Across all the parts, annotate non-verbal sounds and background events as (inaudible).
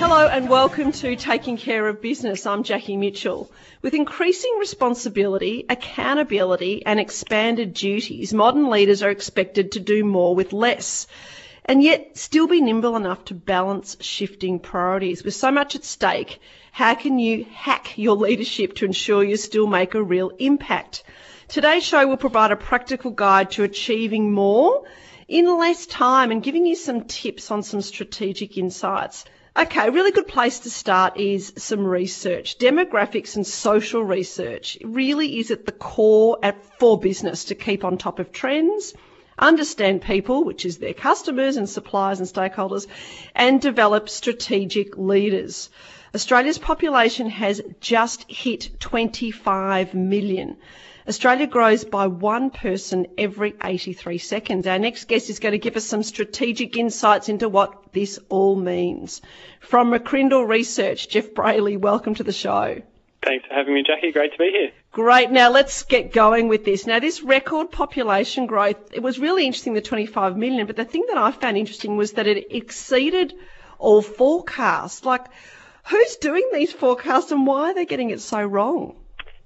Hello and welcome to Taking Care of Business. I'm Jackie Mitchell. With increasing responsibility, accountability, and expanded duties, modern leaders are expected to do more with less and yet still be nimble enough to balance shifting priorities. With so much at stake, how can you hack your leadership to ensure you still make a real impact? Today's show will provide a practical guide to achieving more in less time and giving you some tips on some strategic insights. Okay, a really good place to start is some research. Demographics and social research really is at the core at, for business to keep on top of trends, understand people, which is their customers and suppliers and stakeholders, and develop strategic leaders. Australia's population has just hit 25 million. Australia grows by one person every 83 seconds. Our next guest is going to give us some strategic insights into what this all means. From McCrindle Research, Jeff Brailey, welcome to the show. Thanks for having me, Jackie. Great to be here. Great. Now let's get going with this. Now this record population growth, it was really interesting, the 25 million, but the thing that I found interesting was that it exceeded all forecasts. Like, who's doing these forecasts and why are they getting it so wrong?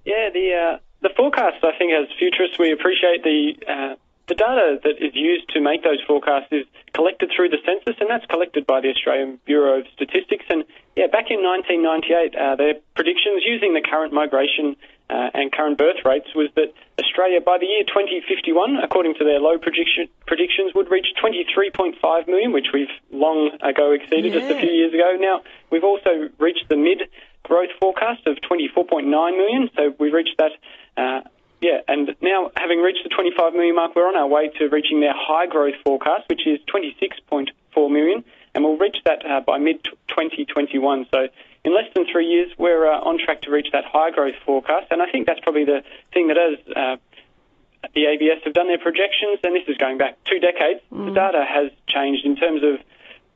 Yeah, the uh, the forecast, I think, as futurists, we appreciate the uh, the data that is used to make those forecasts is collected through the census, and that's collected by the Australian Bureau of Statistics. And yeah, back in 1998, uh, their predictions using the current migration uh, and current birth rates was that Australia, by the year 2051, according to their low prediction, predictions, would reach 23.5 million, which we've long ago exceeded yeah. just a few years ago. Now, we've also reached the mid growth forecast of 24.9 million, so we've reached that uh, yeah, and now having reached the 25 million mark, we're on our way to reaching their high growth forecast, which is 26.4 million, and we'll reach that uh, by mid 2021. So in less than three years, we're uh, on track to reach that high growth forecast, and I think that's probably the thing that has. Uh, the ABS have done their projections, and this is going back two decades. Mm. The data has changed in terms of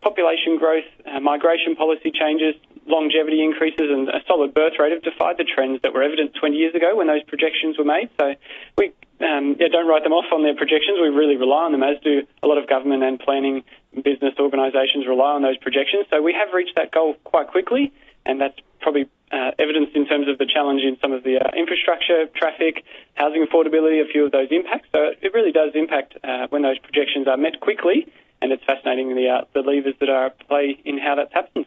population growth, uh, migration policy changes, longevity increases and a solid birth rate have defied the trends that were evident 20 years ago when those projections were made. So we um, yeah, don't write them off on their projections. We really rely on them, as do a lot of government and planning business organisations rely on those projections. So we have reached that goal quite quickly, and that's probably uh, evidenced in terms of the challenge in some of the uh, infrastructure, traffic, housing affordability, a few of those impacts. So it really does impact uh, when those projections are met quickly and it's fascinating the uh, the levers that are at play in how that's happened.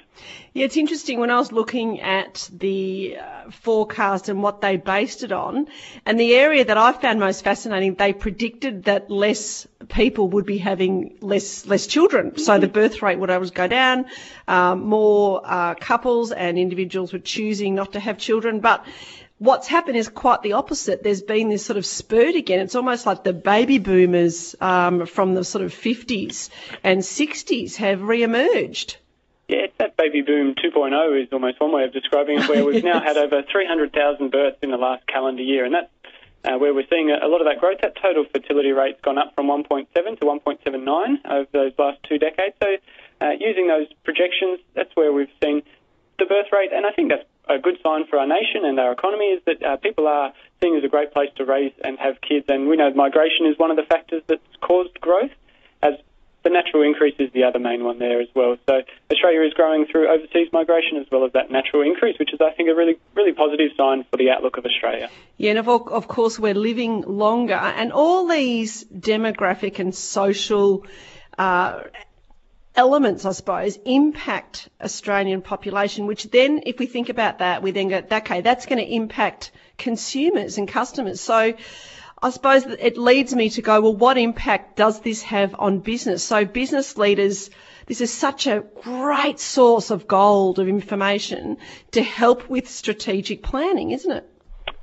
Yeah, it's interesting when I was looking at the uh, forecast and what they based it on, and the area that I found most fascinating, they predicted that less people would be having less less children, so the birth rate would always go down. Um, more uh, couples and individuals were choosing not to have children, but what's happened is quite the opposite. There's been this sort of spurt again. It's almost like the baby boomers um, from the sort of 50s and 60s have re-emerged. Yeah, that baby boom 2.0 is almost one way of describing it, where we've now had over 300,000 births in the last calendar year, and that's uh, where we're seeing a, lot of that growth. That total fertility rate's gone up from 1.7 to 1.79 over those last two decades. So, uh, using those projections, that's where we've seen the birth rate, and I think that's a good sign for our nation and our economy is that uh, people are seeing it as a great place to raise and have kids. And we know migration is one of the factors that's caused growth, as the natural increase is the other main one there as well. So Australia is growing through overseas migration as well as that natural increase, which is, I think, a really, really positive sign for the outlook of Australia. Yeah, and of, of course, we're living longer, and all these demographic and social uh, elements, I suppose, impact Australian population, which then, if we think about that, we then go, okay, that's going to impact consumers and customers. So I suppose it leads me to go, well, what impact does this have on business? So business leaders, this is such a great source of gold of information to help with strategic planning, isn't it?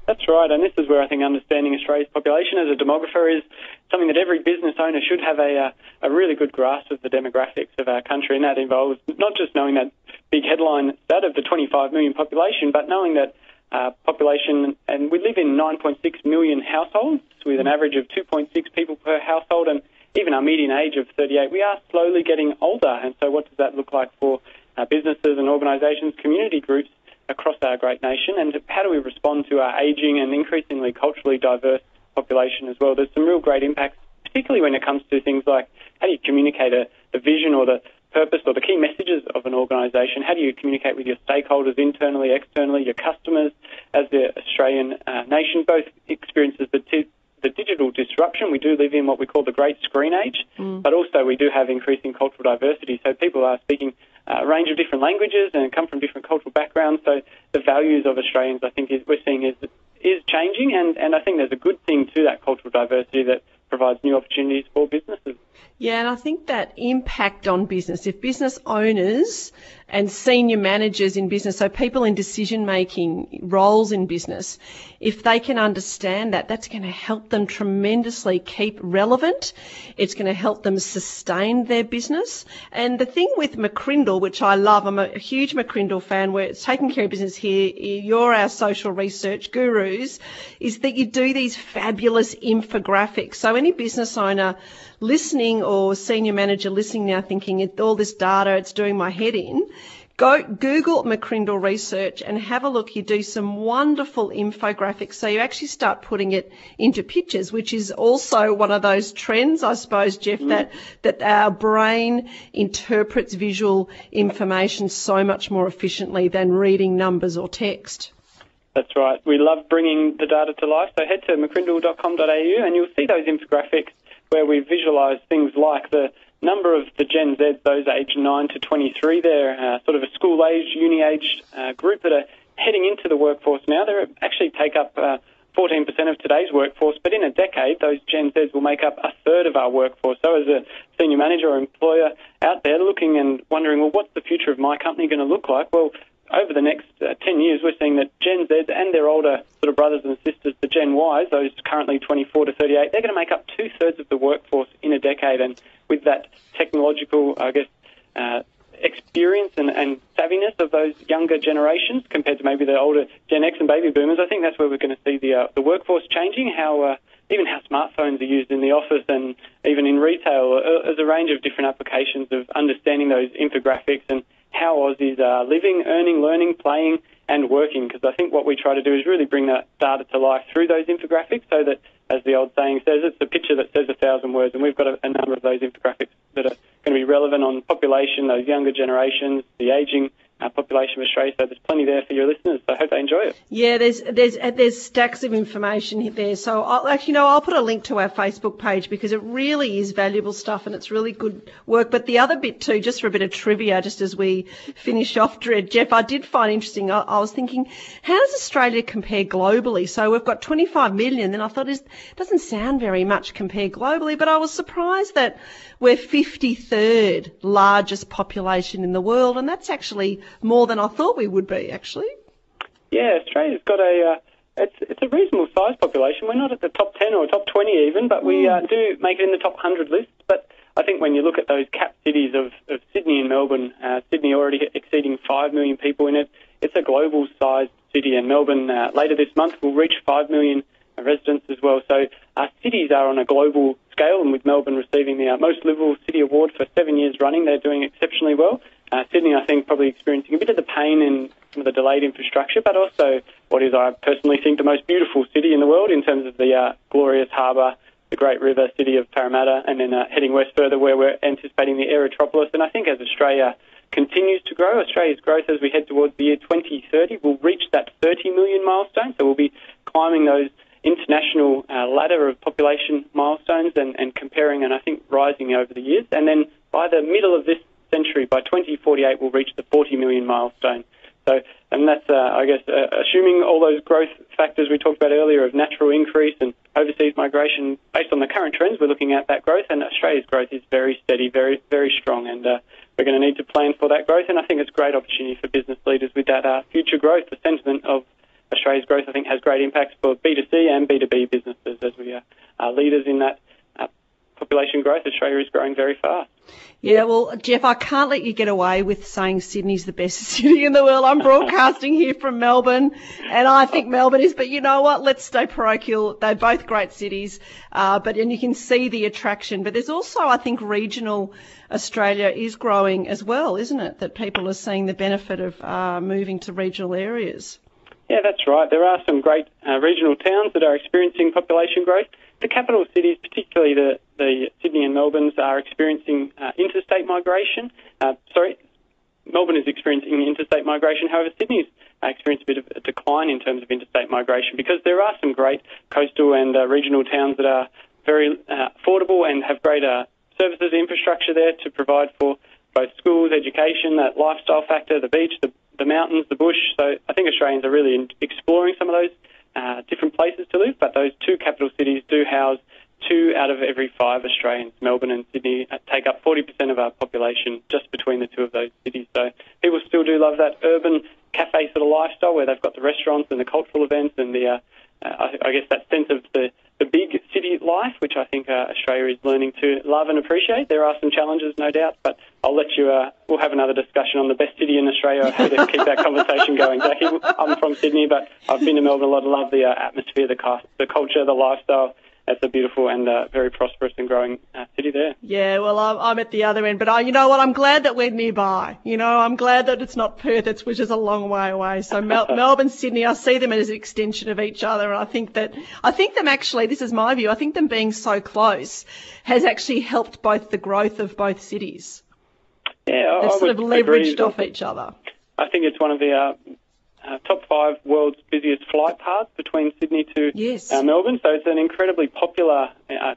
That's right, and this is where I think understanding Australia's population as a demographer is something that every business owner should have a, uh, a really good grasp of the demographics of our country, and that involves not just knowing that big headline stat of the 25 million population, but knowing that uh, population, and we live in 9.6 million households with an average of 2.6 people per household, and even our median age of 38, we are slowly getting older, and so what does that look like for uh, businesses and organisations, community groups across our great nation, and how do we respond to our ageing and increasingly culturally diverse population as well? There's some real great impacts, particularly when it comes to things like how do you communicate a, the vision or the, purpose or the key messages of an organisation? How do you communicate with your stakeholders internally, externally, your customers as the Australian uh, nation both experiences but t- the digital disruption? We do live in what we call the great screen age, mm. but also we do have increasing cultural diversity. So people are speaking a range of different languages and come from different cultural backgrounds. So the values of Australians, I think, is, we're seeing is is changing, and, and I think there's a good thing to that cultural diversity that provides new opportunities for businesses. Yeah, and I think that impact on business, if business owners and senior managers in business, so people in decision making roles in business, if they can understand that, that's going to help them tremendously keep relevant. It's going to help them sustain their business. And the thing with McCrindle, which I love, I'm a huge McCrindle fan, where it's taking care of business here, you're our social research gurus, is that you do these fabulous infographics. So any business owner listening or senior manager listening now thinking all this data, it's doing my head in, go Google McCrindle Research and have a look. You do some wonderful infographics. So you actually start putting it into pictures, which is also one of those trends, I suppose, Jeff, mm. that, that our brain interprets visual information so much more efficiently than reading numbers or text. That's right. We love bringing the data to life. So head to mccrindle.com.au and you'll see those infographics where we visualise things like the number of the Gen Z, those aged 9 to 23. They're uh, sort of a school age, uni age uh, group that are heading into the workforce now. They actually take up uh, 14% of today's workforce, but in a decade, those Gen Zs will make up a third of our workforce. So, as a senior manager or employer out there looking and wondering, well, what's the future of my company going to look like? Well, over the next uh, 10 years, we're seeing that Gen Z and their older sort of brothers and sisters, the Gen Ys, those currently 24 to 38, they're going to make up two thirds of the workforce in a decade. And with that technological, I guess, uh, experience and, and savviness of those younger generations compared to maybe the older Gen X and baby boomers, I think that's where we're going to see the, uh, the workforce changing, how uh, even how smartphones are used in the office and even in retail. Uh, there's a range of different applications of understanding those infographics and how Aussies are living, earning, learning, playing, and working. Because I think what we try to do is really bring that data to life through those infographics so that, as the old saying says, it's a picture that says a thousand words. And we've got a, a number of those infographics that are going to be relevant on population, those younger generations, the aging uh, population of Australia. So there's plenty there for your listeners. So I hope they enjoy it. Yeah, there's there's uh, there's stacks of information there. So I'll actually no, I'll put a link to our Facebook page because it really is valuable stuff and it's really good work. But the other bit too, just for a bit of trivia, just as we finish off, Dread Jeff, I did find interesting. I, I was thinking, how does Australia compare globally? So we've got 25 million. Then I thought it doesn't sound very much compared globally, but I was surprised that we're 53rd largest population in the world, and that's actually more than I thought we would be, actually. Yeah, Australia's got a. Uh, it's, it's a reasonable size population. We're not at the top 10 or top 20 even, but we uh, do make it in the top 100 list. But I think when you look at those cap cities of, of Sydney and Melbourne, uh, Sydney already exceeding 5 million people in it, it's a global sized city, and Melbourne uh, later this month will reach 5 million residents as well. So our cities are on a global scale, and with Melbourne receiving the uh, Most Livable City Award for seven years running, they're doing exceptionally well. Uh, Sydney, I think, probably experiencing a bit of the pain in some of the delayed infrastructure, but also what is, I personally think, the most beautiful city in the world in terms of the uh, glorious harbour, the great river city of Parramatta, and then uh, heading west further where we're anticipating the Aerotropolis. And I think as Australia continues to grow, Australia's growth as we head towards the year 2030 will reach that 30 million milestone. So we'll be climbing those international uh, ladder of population milestones and, and comparing and I think rising over the years. And then by the middle of this century, by 2048, we'll reach the 40 million milestone. So, and that's, uh, I guess, uh, assuming all those growth factors we talked about earlier of natural increase and overseas migration, based on the current trends, we're looking at that growth, and Australia's growth is very steady, very, very strong, and uh, we're going to need to plan for that growth. And I think it's a great opportunity for business leaders with that uh, future growth, the sentiment of Australia's growth, I think, has great impacts for B2C and B2B businesses as we are leaders in that uh, population growth. Australia is growing very fast. Yeah, well, Jeff, I can't let you get away with saying Sydney's the best (laughs) city in the world. I'm broadcasting here from Melbourne, and I think Melbourne is. But you know what? Let's stay parochial. They're both great cities, uh, but and you can see the attraction. But there's also, I think, regional Australia is growing as well, isn't it? That people are seeing the benefit of uh, moving to regional areas. Yeah, that's right. There are some great uh, regional towns that are experiencing population growth. The capital cities, particularly the, the Sydney and Melbourne's, are experiencing uh, interstate migration. Uh, sorry, Melbourne is experiencing interstate migration. However, Sydney's experienced a bit of a decline in terms of interstate migration because there are some great coastal and uh, regional towns that are very uh, affordable and have great uh, services infrastructure there to provide for both schools, education, that lifestyle factor, the beach, the, the mountains, the bush. So I think Australians are really exploring some of those uh, different places to live, but those two capital cities do house two out of every five Australians, Melbourne and Sydney, uh, take up 40% of our population just between the two of those cities. So people still do love that urban cafe sort of lifestyle where they've got the restaurants and the cultural events and the, uh, uh, I, I guess that sense of the, the big city life, which I think uh, Australia is learning to love and appreciate. There are some challenges, no doubt, but I'll let you. Uh, we'll have another discussion on the best city in Australia. How to keep that conversation going, Jackie. I'm from Sydney, but I've been to Melbourne a lot. I love the uh, atmosphere, the, the culture, the lifestyle it's a beautiful and uh, very prosperous and growing uh, city there. Yeah, well, I'm, I'm at the other end, but I, you know what? I'm glad that we're nearby. You know, I'm glad that it's not Perth, it's, which is a long way away. So (laughs) Mel- Melbourne, Sydney, I see them as an extension of each other, and I think that I think them actually. This is my view. I think them being so close has actually helped both the growth of both cities. Yeah, They've I sort of leveraged off each other. I think it's one of the uh, uh, top five world's busiest flight paths between Sydney to yes. uh, Melbourne. So it's an incredibly popular uh,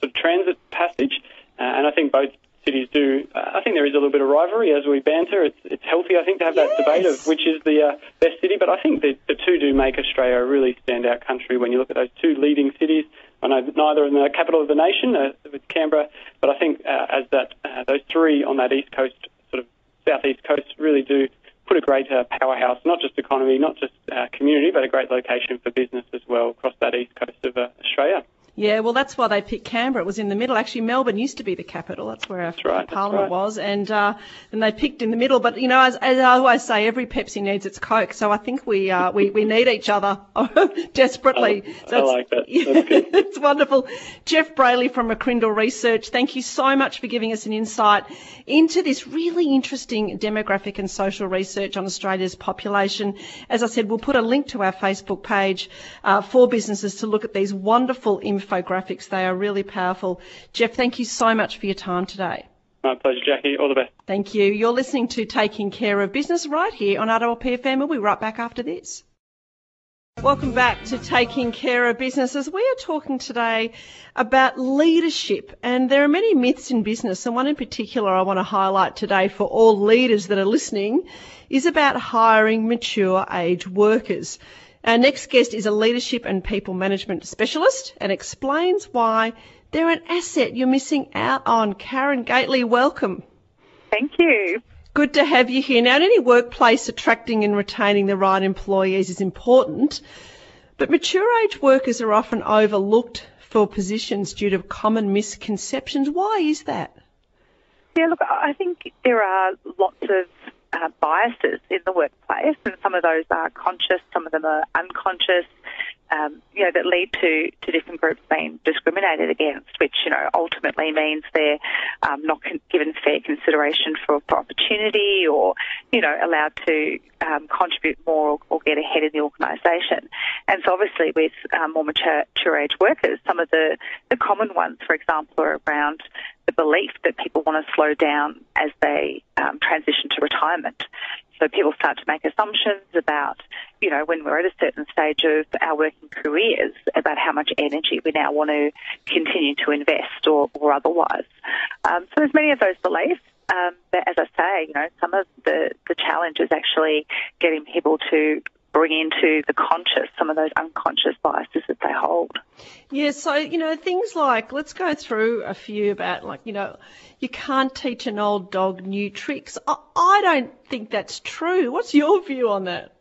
sort of transit passage, uh, and I think both cities do. Uh, I think there is a little bit of rivalry as we banter. It's, it's healthy, I think, to have yes. that debate of which is the uh, best city. But I think the, the two do make Australia a really standout country when you look at those two leading cities. I know neither in the capital of the nation with Canberra, but I think as that those three on that east coast, sort of southeast coast, really do put a great uh, powerhouse, not just economy, not just uh, community, but a great location for business as well across that east coast of uh, Australia. Yeah, well, that's why they picked Canberra. It was in the middle. Actually, Melbourne used to be the capital. That's where our that's right, parliament right. was, and uh, and they picked in the middle. But you know, as, as I always say, every Pepsi needs its Coke. So I think we uh, we we need each other (laughs) desperately. I, so I like that. That's (laughs) it's wonderful. Jeff Brailey from McCrindle Research. Thank you so much for giving us an insight into this really interesting demographic and social research on Australia's population. As I said, we'll put a link to our Facebook page uh, for businesses to look at these wonderful infographics. They are really powerful. Jeff, thank you so much for your time today. My pleasure, Jackie. All the best. Thank you. You're listening to Taking Care of Business right here on RWPFM. We'll be right back after this. Welcome back to Taking Care of Businesses. We are talking today about leadership, and there are many myths in business, and one in particular I want to highlight today for all leaders that are listening is about hiring mature age workers. Our next guest is a leadership and people management specialist and explains why they're an asset you're missing out on. Karen Gately, welcome. Thank you. Good to have you here. Now, in any workplace, attracting and retaining the right employees is important, but mature age workers are often overlooked for positions due to common misconceptions. Why is that? Yeah, look, I think there are lots of uh, biases in the workplace, and some of those are conscious, some of them are unconscious. Um, you know, that lead to, to different groups being discriminated against, which, you know, ultimately means they're um, not con- given fair consideration for, for opportunity or, you know, allowed to um, contribute more or, or, get ahead in the organisation. And so obviously with um, more mature, mature age workers, some of the, the common ones, for example, are around the belief that people want to slow down as they um, transition to retirement. So people start to make assumptions about, you know, when we're at a certain stage of our working careers, about how much energy we now want to continue to invest or, or otherwise. Um, so there's many of those beliefs. Um, but as I say, you know, some of the, the challenge is actually getting people to bring into the conscious some of those unconscious biases that they hold. Yeah, so, you know, things like, let's go through a few about, like, you know, you can't teach an old dog new tricks. I, I don't think that's true. What's your view on that?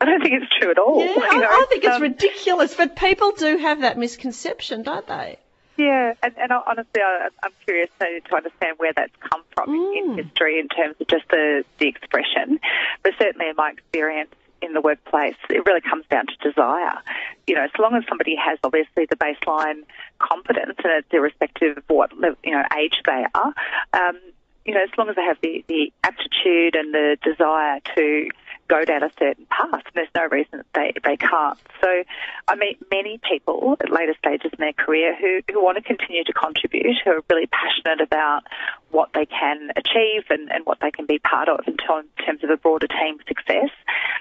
I don't think it's true at all. Yeah, (laughs) you I, know, I think it's um, ridiculous, but people do have that misconception, don't they? Yeah, and, and honestly, I, I'm curious to, to understand where that's come from Mm. in, in history in terms of just the, the expression. But certainly, in my experience in the workplace, it really comes down to desire. You know, as long as somebody has obviously the baseline competence, and it's irrespective of what you know age they are. Um, you know, as long as they have the, the aptitude and the desire to go down a certain path. And there's no reason that they, they can't. So I meet many people at later stages in their career who, who want to continue to contribute, who are really passionate about what they can achieve and, and what they can be part of in terms of a broader team success,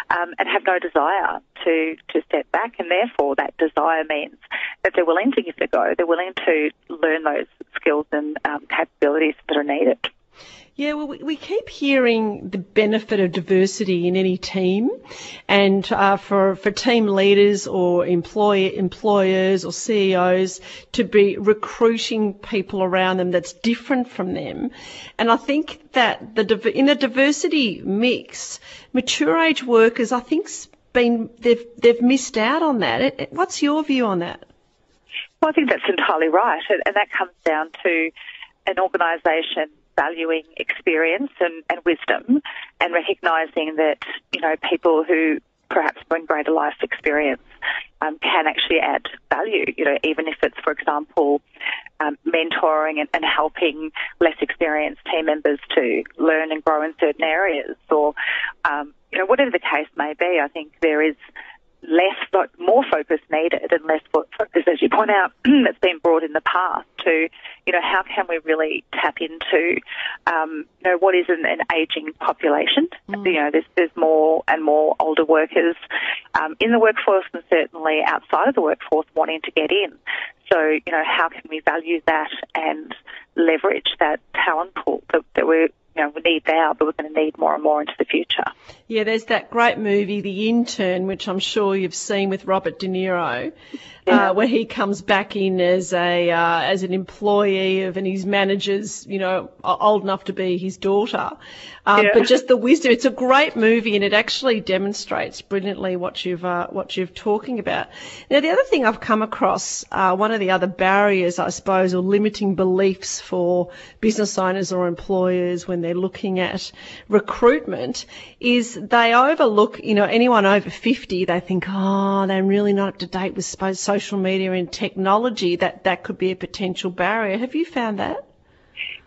um, and have no desire to, to step back. And therefore, that desire means that they're willing to give it a go. They're willing to learn those skills and um, capabilities that are needed. Yeah, well, we, we keep hearing the benefit of diversity in any team, and uh, for for team leaders or employer employers or CEOs to be recruiting people around them that's different from them, and I think that the in a diversity mix, mature age workers, I think, been they've they've missed out on that. What's your view on that? Well, I think that's entirely right, and that comes down to an organisation valuing experience and, and wisdom and recognising that, you know, people who perhaps bring greater life experience um, can actually add value, you know, even if it's, for example, um, mentoring and, and, helping less experienced team members to learn and grow in certain areas or, um, you know, whatever the case may be, I think there is less, but more focus needed and less focus, as you point out, (clears throat) that's been brought in the past to, you know, how can we really tap into, um, you know, what is an, an aging population? Mm. You know, there's, there's more and more older workers um, in the workforce and certainly outside of the workforce wanting to get in. So, you know, how can we value that and leverage that talent pool that, that we're you know, we need now, but we're going to need more and more into the future. Yeah, there's that great movie, The Intern, which I'm sure you've seen with Robert De Niro, yeah. uh, where he comes back in as a uh, as an employee of, and his manager's, you know, old enough to be his daughter. Um, yeah. But just the wisdom. It's a great movie, and it actually demonstrates brilliantly what you've uh, what you've talking about. Now, the other thing I've come across, uh, one of the other barriers, I suppose, or limiting beliefs for business owners or employers when they're looking at recruitment, is they overlook, you know, anyone over 50. They think, oh, they're really not up to date with social media and technology. That that could be a potential barrier. Have you found that?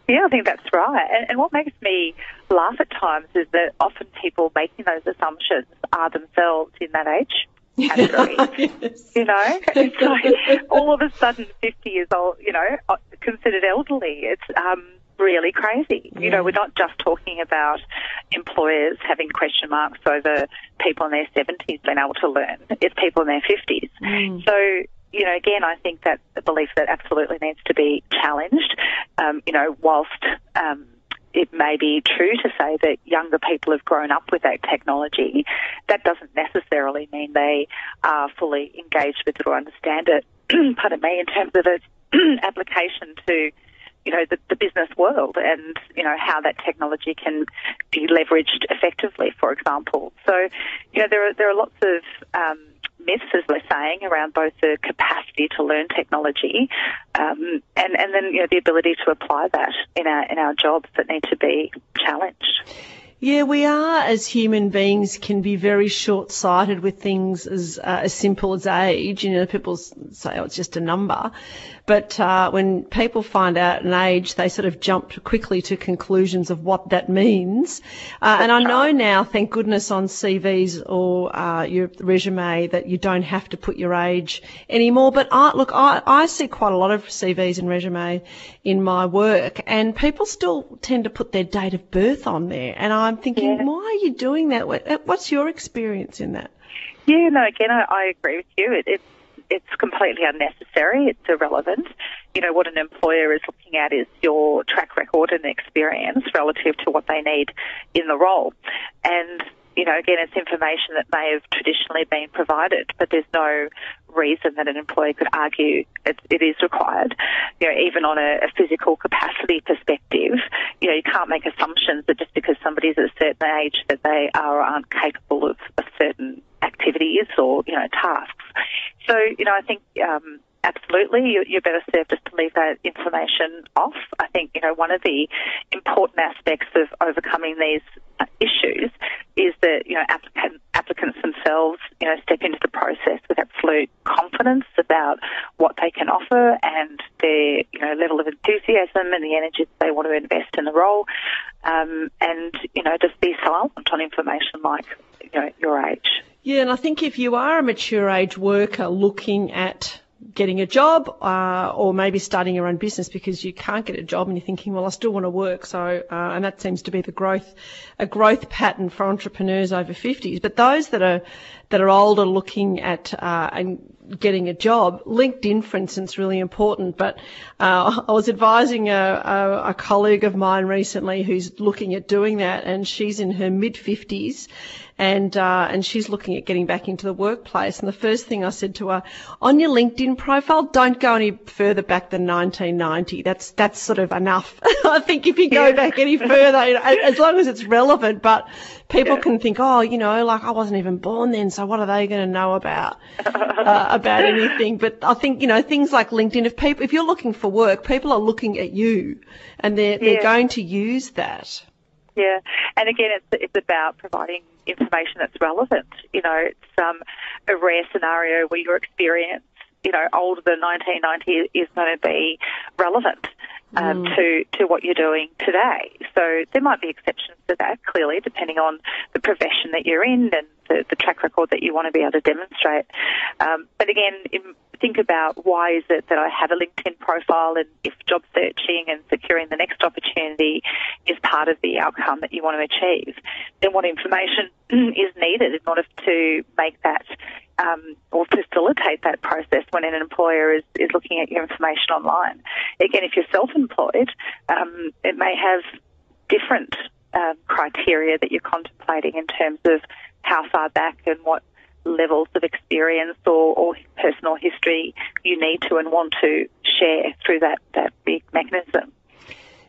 Yeah, I think that's right. And, and what makes me laugh at times is that often people making those assumptions are themselves in that age category. (laughs) yes. You know, it's like all of a sudden 50 years old, you know, uh, considered elderly. It's um, really crazy. Yeah. You know, we're not just talking about employers having question marks over people in their 70s being able to learn. It's people in their 50s. Mm. So you know, again, I think that's a belief that absolutely needs to be challenged. Um, you know, whilst um, it may be true to say that younger people have grown up with that technology, that doesn't necessarily mean they are fully engaged with it or understand it. (clears throat) pardon me, in terms of its (clears throat) application to you know, the, the, business world and, you know, how that technology can be leveraged effectively, for example. So, you know, there are, there are lots of, um, myths, as we're saying, around both the capacity to learn technology um, and, and then you know, the ability to apply that in our, in our jobs that need to be challenged. Yeah, we are as human beings can be very short-sighted with things as uh, as simple as age. You know, people say, "Oh, it's just a number," but uh, when people find out an age, they sort of jump quickly to conclusions of what that means. Uh, and I know now, thank goodness, on CVs or uh, your resume that you don't have to put your age anymore. But I, look, I, I see quite a lot of CVs and resume in my work, and people still tend to put their date of birth on there, and I'm thinking, yeah. why are you doing that? What's your experience in that? Yeah, no, again, I, I agree with you. It, it's it's completely unnecessary. It's irrelevant. You know, what an employer is looking at is your track record and experience relative to what they need in the role. And you know, again, it's information that may have traditionally been provided, but there's no reason that an employer could argue it, it is required. You know, even on a, a, physical capacity perspective, you know, you can't make assumptions that just because somebody's at a certain age that they are or aren't capable of, a certain activities or, you know, tasks. So, you know, I think um, absolutely, you, you're better served just to leave that information off. I think, you know, one of the important aspects of overcoming these uh, issues is that, you know, applicant, applicants themselves, you know, step into the process with absolute confidence about what they can offer and their, you know, level of enthusiasm and the energy that they want to invest in the role. Um, and, you know, just be silent on information like you know, your age. Yeah, and I think if you are a mature age worker looking at getting a job uh, or maybe starting your own business because you can't get a job and you're thinking, well, I still want to work. So, uh, and that seems to be the growth, a growth pattern for entrepreneurs over 50s. But those that are that are older looking at uh, and getting a job, LinkedIn, for instance, really important. But uh, (laughs) I was advising a, a, a colleague of mine recently who's looking at doing that, and she's in her mid 50s and uh, and she's looking at getting back into the workplace. And the first thing I said to her, on your LinkedIn profile, don't go any further back than 1990. That's that's sort of enough. (laughs) I think if you go yeah. back any further, you know, as long as it's relevant, but people yeah. can think, oh, you know, like I wasn't even born then, so what are they going to know about uh, about anything? But I think you know things like LinkedIn. If people, if you're looking for work, people are looking at you, and they're yeah. they're going to use that. Yeah, and again, it's it's about providing information that's relevant. You know, it's um, a rare scenario where your experience, you know, older than 1990 is going to be relevant. Um, mm. to to what you're doing today. So there might be exceptions to that, clearly, depending on the profession that you're in and the, the track record that you want to be able to demonstrate. Um, but again, think about why is it that I have a LinkedIn profile and if job searching and securing the next opportunity is part of the outcome that you want to achieve, then what information (clears throat) is needed in order to make that um, or facilitate that process when an employer is, is looking at your information online. Again, if you're self-employed, um, it may have different um, criteria that you're contemplating in terms of how far back and what levels of experience or, or personal history you need to and want to share through that, that big mechanism.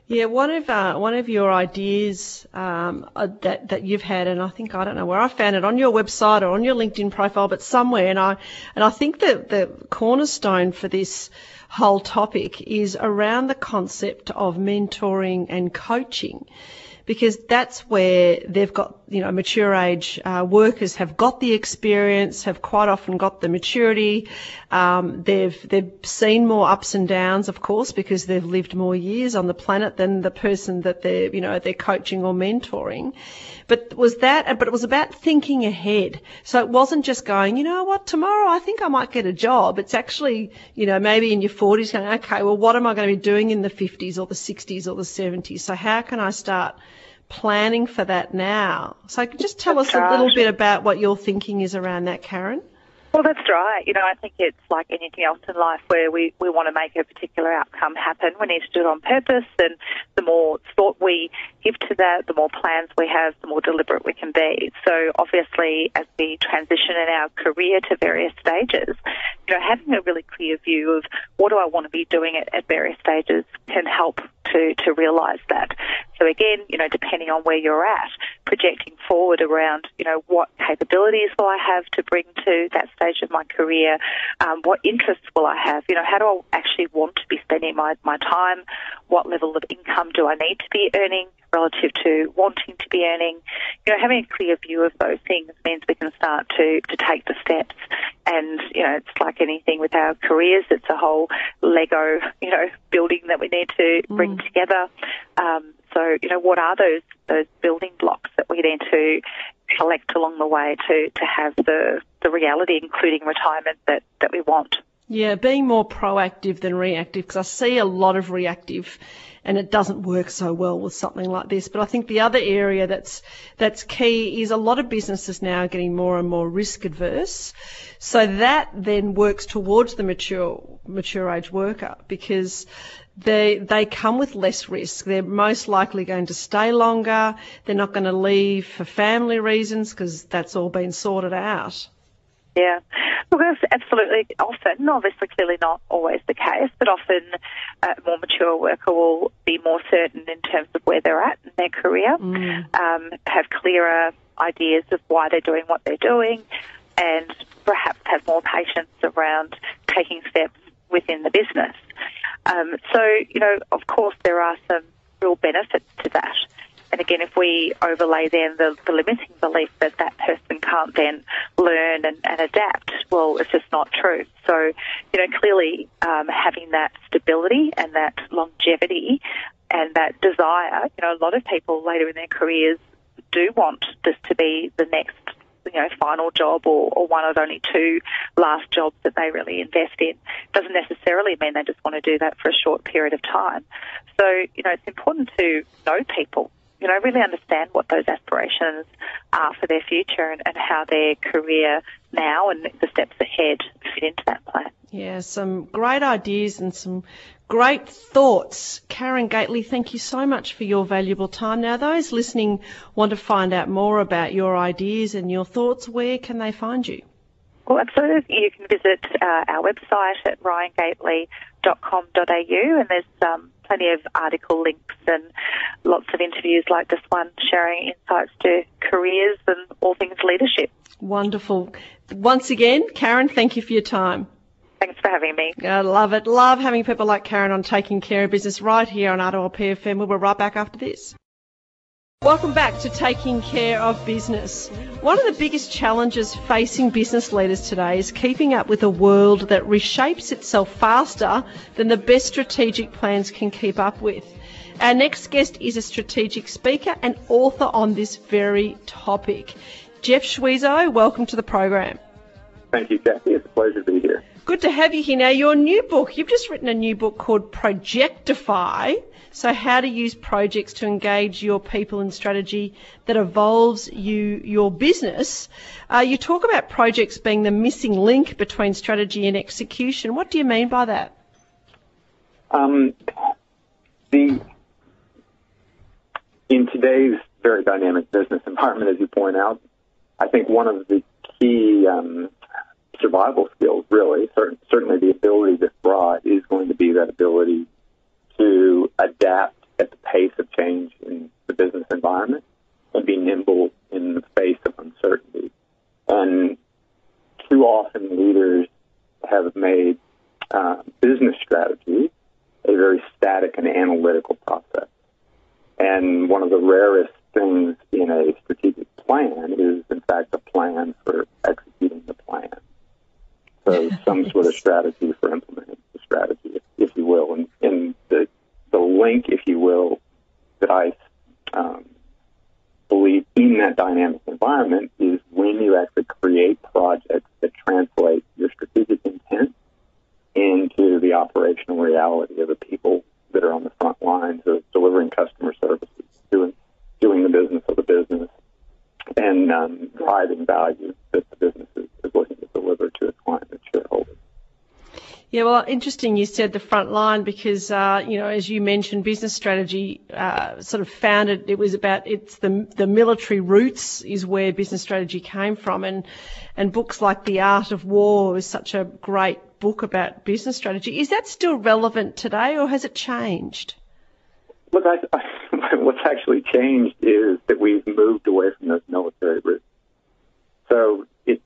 Yeah, one of uh, one of your ideas um, uh, that that you've had, and I think I don't know where I found it on your website or on your LinkedIn profile, but somewhere, and I and I think that the cornerstone for this whole topic is around the concept of mentoring and coaching because that's where they've got, you know, mature age uh, workers have got the experience, have quite often got the maturity. Um, they've they've seen more ups and downs, of course, because they've lived more years on the planet than the person that they're, you know, they're coaching or mentoring. But was that? But it was about thinking ahead. So it wasn't just going, you know what, tomorrow I think I might get a job. It's actually, you know, maybe in your 40s going, okay, well, what am I going to be doing in the 50s or the 60s or the 70s? So how can I start? planning for that now. So just tell us a little bit about what your thinking is around that, Karen. Well, that's right. You know, I think it's like anything else in life where we, we want to make a particular outcome happen. We need to do it on purpose, and the more thought we give to that, the more plans we have, the more deliberate we can be. So, obviously, as we transition in our career to various stages, you know, having a really clear view of what do I want to be doing at, at various stages can help to, to realise that. So again, you know, depending on where you're at, projecting forward around, you know, what capabilities will I have to bring to that stage of my career? Um, what interests will I have? You know, how do I actually want to be spending my, my time? What level of income do I need to be earning? Relative to wanting to be earning. You know, having a clear view of those things means we can start to, to take the steps. And, you know, it's like anything with our careers, it's a whole Lego, you know, building that we need to bring mm. together. Um, so, you know, what are those those building blocks that we need to collect along the way to, to have the, the reality, including retirement, that, that we want? Yeah, being more proactive than reactive, because I see a lot of reactive and it doesn't work so well with something like this. But I think the other area that's that's key is a lot of businesses now are getting more and more risk adverse. So that then works towards the mature mature age worker because they they come with less risk. They're most likely going to stay longer. They're not going to leave for family reasons because that's all been sorted out. Yeah, look, that's absolutely often, obviously, clearly not always the case, but often a more mature worker will be more certain in terms of where they're at in their career, mm. um, have clearer ideas of why they're doing what they're doing, and perhaps have more patience around taking steps within the business. Um, so, you know, of course, there are some real benefits to that. And again, if we overlay then the, the limiting belief that that person can't then learn and, and adapt, well, it's just not true. So, you know, clearly um, having that stability and that longevity and that desire, you know, a lot of people later in their careers do want this to be the next you know, final job or, or one of only two last jobs that they really invest in. Doesn't necessarily mean they just want to do that for a short period of time. So, you know, it's important to know people you know, really understand what those aspirations are for their future and, and, how their career now and the steps ahead fit into that plan. Yeah, some great ideas and some great thoughts. Karen Gately, thank you so much for your valuable time. Now, those listening want to find out more about your ideas and your thoughts. Where can they find you? Well, absolutely. You can visit uh, our website at ryangately.com.au and there's um, plenty of article links and lots of interviews like this one sharing insights to careers and all things leadership. Wonderful. Once again, Karen, thank you for your time. Thanks for having me. I love it. Love having people like Karen on taking care of business right here on Ottawa PFM. We'll be right back after this. Welcome back to Taking Care of Business. One of the biggest challenges facing business leaders today is keeping up with a world that reshapes itself faster than the best strategic plans can keep up with. Our next guest is a strategic speaker and author on this very topic. Jeff Schwezo, welcome to the program. Thank you, Jackie. It's a pleasure to be here. Good to have you here. Now, your new book, you've just written a new book called Projectify. So, how to use projects to engage your people in strategy that evolves you your business. Uh, you talk about projects being the missing link between strategy and execution. What do you mean by that? Um, the in today's very dynamic business environment, as you point out, I think one of the key um, survival skills, really. Certainly, the ability that's brought is going to be that ability to adapt at the pace of change in the business environment and be nimble in the face of uncertainty. And too often, leaders have made uh, business strategy a very static and analytical process. And one of the rarest things in a strategic plan is, in fact, a plan for executing the plan. So some sort of strategy for implementing the strategy, if, you will. And, and the, the link, if you will, that I um, believe in that dynamic environment is when you actually create projects that translate your strategic intent into the operational reality of the people that are on the front lines of delivering customer services, doing doing the business of the business, and um, driving value that the business is, is looking to deliver to its clients and shareholders. Yeah, well, interesting you said the front line because, uh, you know, as you mentioned, business strategy uh, sort of founded, it was about, it's the, the military roots is where business strategy came from. And, and books like The Art of War is such a great book about business strategy. Is that still relevant today or has it changed? Look, I, I, (laughs) what's actually changed is that we've moved away from those military roots. So it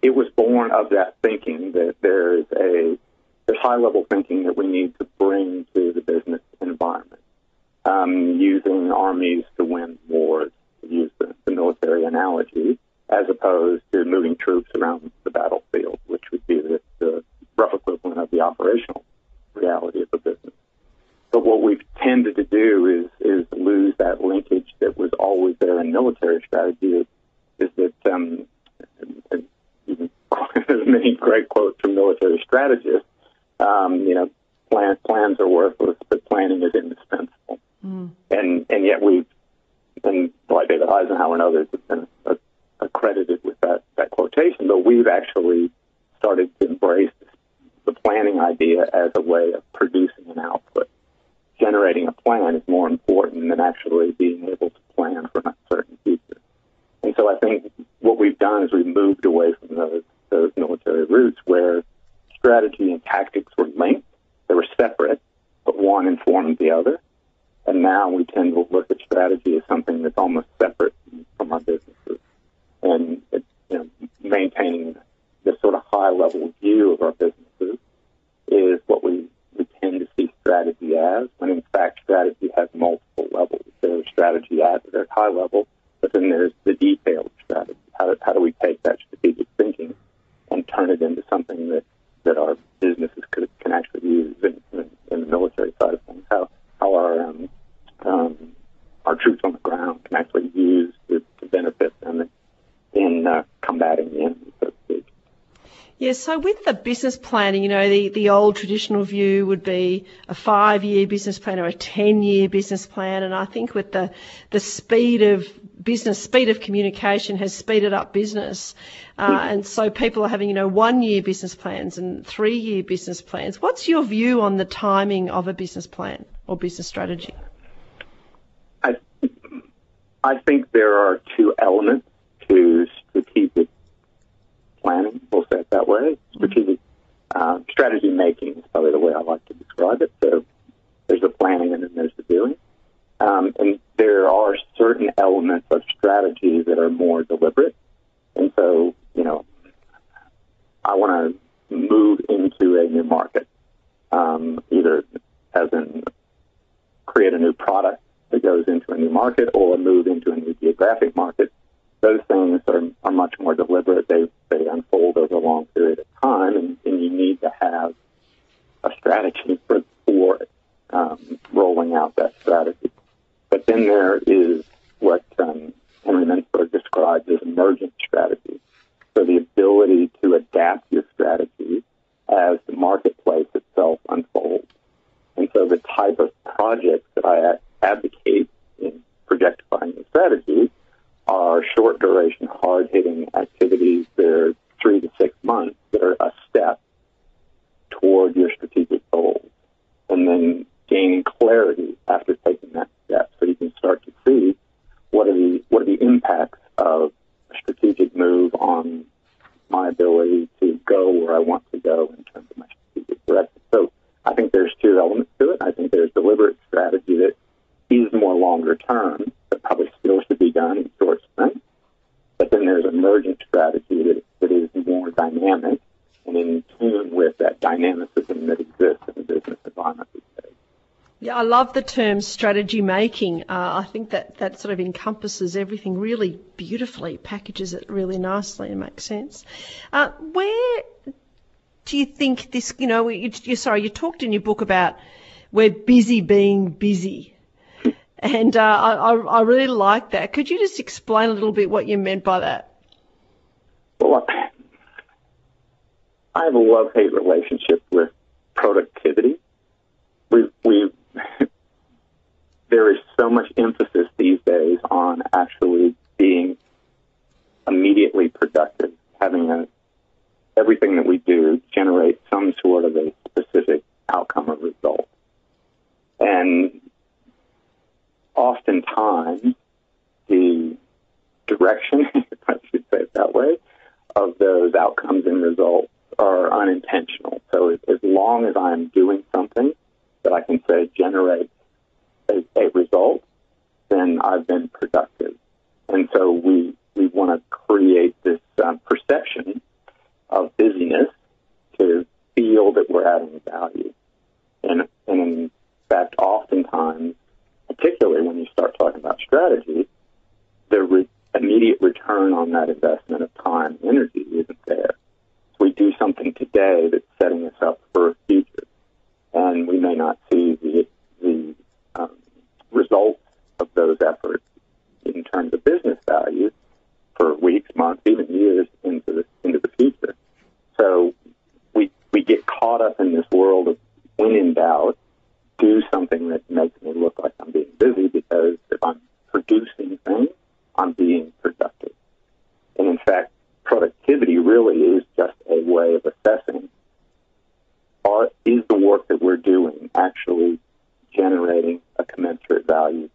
it was born of that thinking that there's a there's high level thinking that we need to bring to the business environment, um, using armies to win wars, to use the, the military analogy, as opposed to moving troops around the battlefield, which would be the, the rough equivalent of the operational reality of the business. But what we've tended to do is is lose that linkage that was always there in military strategy. Is, that um, and, and even there's (laughs) many great quotes from military strategists. Um, you know, plans plans are worthless, but planning is indispensable. Mm. And and yet we've and like David Eisenhower and others have been accredited with that that quotation, but we've actually started to embrace the planning idea as a way of producing an output generating a plan is more important than actually being able to plan for an uncertain future. And so I think what we've done is we've moved away from those, those military roots where strategy and tactics were linked. They were separate, but one informed the other. And now we tend to look at strategy as something that's almost separate from our businesses. And it, you know, maintaining this sort of high level view of our businesses is what we we tend to see strategy as, when in fact strategy has multiple levels. There's strategy at a high level, but then there's the detailed strategy. How do, how do we take that strategic thinking and turn it into something that, that our businesses could, can actually use in, in, in the military side of things? How, how our, um, um, our troops on the ground can actually use to, to benefit them in, combating the enemy, so to speak. Yeah, so with the business planning, you know, the, the old traditional view would be a five year business plan or a 10 year business plan. And I think with the, the speed of business, speed of communication has speeded up business. Uh, and so people are having, you know, one year business plans and three year business plans. What's your view on the timing of a business plan or business strategy? I, I think there are two elements to strategic planning, we'll say it way. Strategic uh, strategy making is probably the way I like to describe it. So there's the planning and then there's the doing. Um, and there are certain elements of strategy that are more deliberate. And so, you know, I want to move into a new market, um, either as in create a new product that goes into a new market or move into a new geographic market. Those things are, are much more deliberate. They, they unfold over a long period of time, and, and you need to have a strategy for, for um, rolling out that strategy. But then there is what um, Henry Mintzberg describes as emergent strategy. So the ability to adapt your strategy as the marketplace itself unfolds. And so the type of projects that I advocate in projectifying the strategy are short duration, hard hitting activities. They're three to six months that are a step toward your strategic goals. And then gaining clarity after taking that step so you can start to see what are the what are the impacts of a strategic move on my ability to go where I want to go in terms of my strategic direction. So I think there's two elements to it. I think there's deliberate strategy that is more longer term, but probably still should be done in short sprints. But then there's emergent strategy that, that is more dynamic and in tune with that dynamicism that exists in the business environment these days. Yeah, I love the term strategy making. Uh, I think that that sort of encompasses everything really beautifully, packages it really nicely and makes sense. Uh, where do you think this, you know, you, you, sorry, you talked in your book about we're busy being busy. And uh, I, I really like that. Could you just explain a little bit what you meant by that? Well, I have a love-hate relationship with productivity. We, we, (laughs) there is so much emphasis these days on actually being immediately productive, having a, everything that we do generate some sort of a specific outcome or result. And oftentimes the direction, (laughs) if I should say it that way, of those outcomes and results are unintentional. So as long as I'm doing something that I can say generates a, a result, then I've been productive. And so we, we want to create this um, perception of busyness to feel that we're adding value. And, and in fact, oftentimes particularly when you start talking about strategy, the re- immediate return on that investment of time and energy isn't there. So we do something today that's setting us up for a future, and we may not see the, the um, results of those efforts in terms of business value for weeks, months, even years into the into the future. So we we get caught up in this world of when in doubt, do something that makes me look like I'm being busy because if I'm producing things, I'm being productive. And in fact, productivity really is just a way of assessing are, is the work that we're doing actually generating a commensurate value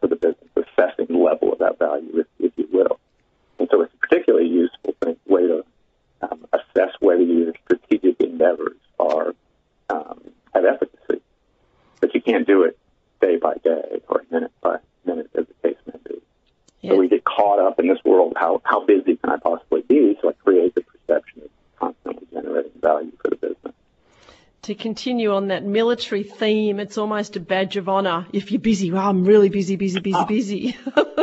for the business, assessing the level of that value, if, if you will. And so it's a particularly useful thing, way to um, assess whether your strategic endeavors are um, have efficacy but you can't do it day by day or minute by minute, as the case may be. Yeah. So we get caught up in this world. How how busy can I possibly be? So I create the perception of constantly generating value for the business. To continue on that military theme, it's almost a badge of honour if you're busy. Well, I'm really busy, busy, busy, ah. (laughs) oh. busy.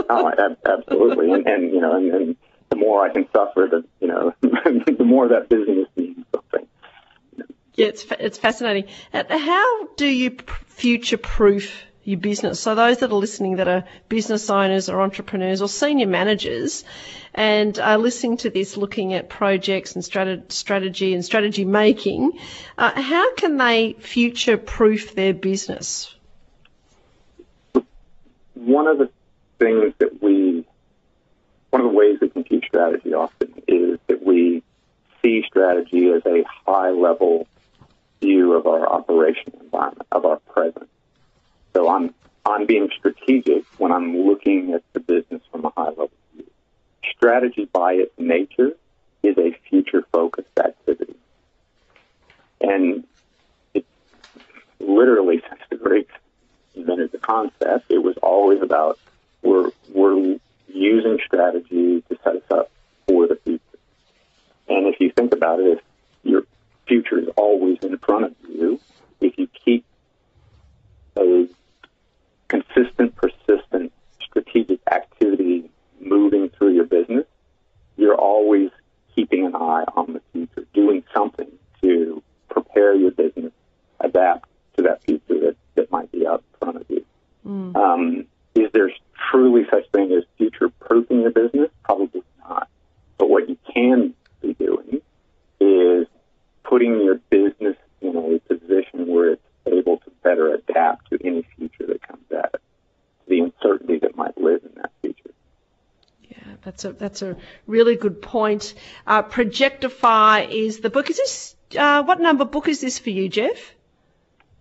oh, absolutely, and, and you know, and, and the more I can suffer, the you know, (laughs) the more that busyness means something. Yeah, it's it's fascinating. How do you future proof your business? So those that are listening that are business owners or entrepreneurs or senior managers, and are listening to this, looking at projects and strategy and strategy making, uh, how can they future proof their business? One of the things that we, one of the ways we teach strategy often is that we see strategy as a high level view of our operational environment, of our present. So I'm, I'm being strategic when I'm looking at the business from a high level. Strategy by its nature is a future focused activity. And it literally, (laughs) since the Greeks invented the concept, it was always about we're, we're using strategy to set us up for the future. And if you think about it, if your future is always in front of you, if you keep a consistent, persistent, strategic activity moving through your business, you're always keeping an eye on the future, doing something to prepare your business, adapt to that future that, that might be out in front of you. Mm. Um, is there truly such thing as future proofing your business? Probably not. But what you can be doing is putting your business in a position where it's able to better adapt to any future that comes at it, the uncertainty that might live in that. Yeah, that's a that's a really good point. Uh, Projectify is the book. Is this uh, what number book is this for you, Jeff?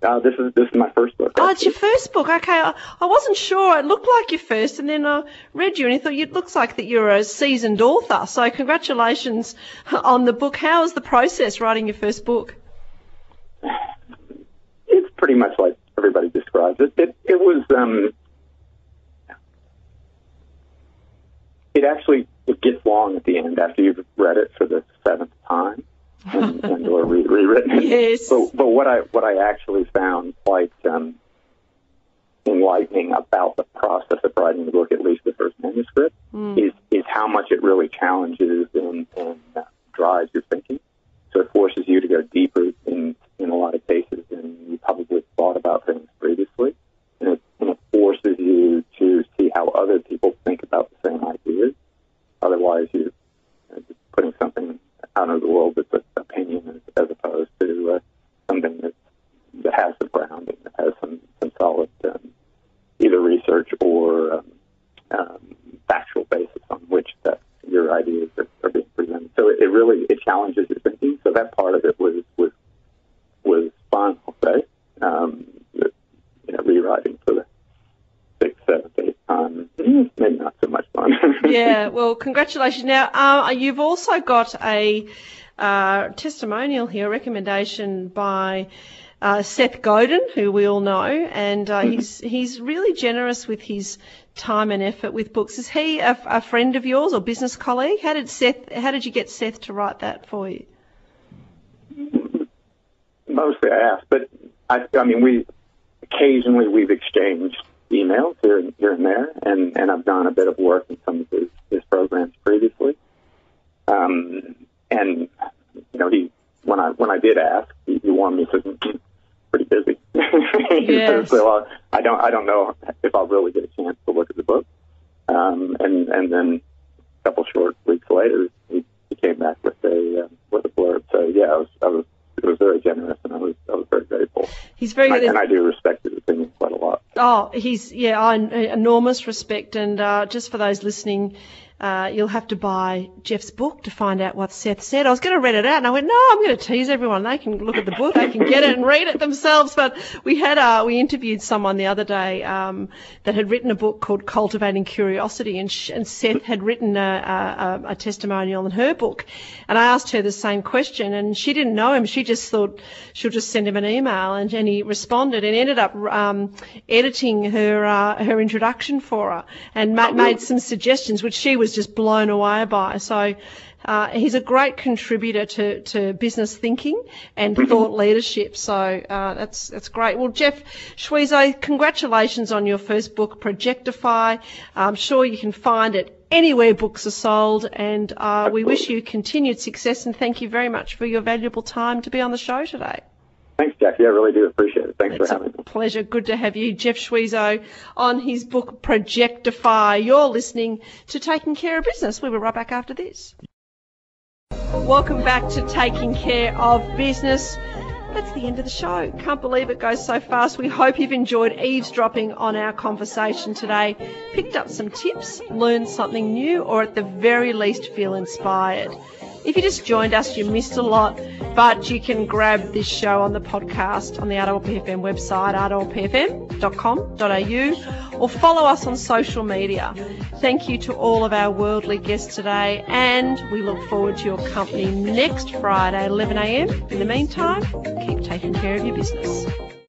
Uh, this is this is my first book. Oh, it's your first book. Okay, I, I, wasn't sure. It looked like your first, and then I read you, and I thought it looks like that you're a seasoned author. So congratulations on the book. How was the process writing your first book? It's pretty much like everybody describes it. It, it was. Um, it actually it gets long at the end after you've read it for the seventh time and, (laughs) and or re- rewritten it. Yes. But, but what I what I actually found quite um, enlightening about the process of writing the book, at least the first manuscript, mm. is is how much it really challenges and, and uh, drives your thinking. So it forces you to go deeper in in a lot of cases than you probably thought about things previously, and it, forces you to see how other people think about the same ideas. Otherwise, you're just putting something out of the world that's an opinion as, opposed to uh, something that that has some grounding, that has some some solid um, either research or um, um, factual basis on which that your ideas are, are being presented. So it, it really it challenges your thinking. So that part of it was was was fun, I'll say. Um, you know, rewriting for the sixth, seventh, eighth time, maybe not so much fun. (laughs) yeah, well, congratulations. Now, uh, you've also got a uh, testimonial here, a recommendation by uh, Seth Godin, who we all know, and uh, mm-hmm. he's he's really generous with his time and effort with books. Is he a, a, friend of yours or business colleague? How did Seth? How did you get Seth to write that for you? Mostly, I asked, but I, I mean, we occasionally we've exchanged emails here and here and there, and and I've done a bit of work in some of his, his programs previously. Um, and you know, he when I when I did ask, he, he warned me says he's pretty busy. (laughs) Yes. so uh, I don't I don't know if I'll really get a chance to look at the book. Um, and and then a couple short weeks later, he, he came back with a uh, with a blurb. So yeah, I was I was it was very generous, and I was I was very grateful. He's very and I, and I do respect his opinion quite a lot. Oh, he's yeah, I, enormous respect, and uh, just for those listening, uh, you'll have to buy Jeff's book to find out what Seth said. I was going to read it out, and I went, no, I'm going to tease everyone. They can look at the book, they can get it and read it themselves. But we had uh, we interviewed someone the other day um, that had written a book called Cultivating Curiosity, and, and Seth had written a, a, a testimonial in her book. And I asked her the same question, and she didn't know him. She just thought she'll just send him an email, and, and he responded and ended up um, editing her uh, her introduction for her and ma- made some suggestions, which she was just blown away by. So uh, he's a great contributor to, to business thinking and mm-hmm. thought leadership. So uh, that's that's great. Well, Jeff Schwisow, congratulations on your first book, Projectify. I'm sure you can find it anywhere books are sold, and uh, we wish you continued success. And thank you very much for your valuable time to be on the show today. Thanks, Jackie. I really do appreciate it. Thanks it's for having me. pleasure. Good to have you, Jeff Schwisow, on his book Projectify. You're listening to Taking Care of Business. We'll be right back after this. Welcome back to Taking Care of Business. That's the end of the show. Can't believe it goes so fast. We hope you've enjoyed eavesdropping on our conversation today, picked up some tips, learned something new, or at the very least feel inspired. If you just joined us, you missed a lot, but you can grab this show on the podcast on the RPFM website, rpfm.com.au, or follow us on social media. Thank you to all of our worldly guests today, and we look forward to your company next Friday, 11am. In the meantime, keep taking care of your business.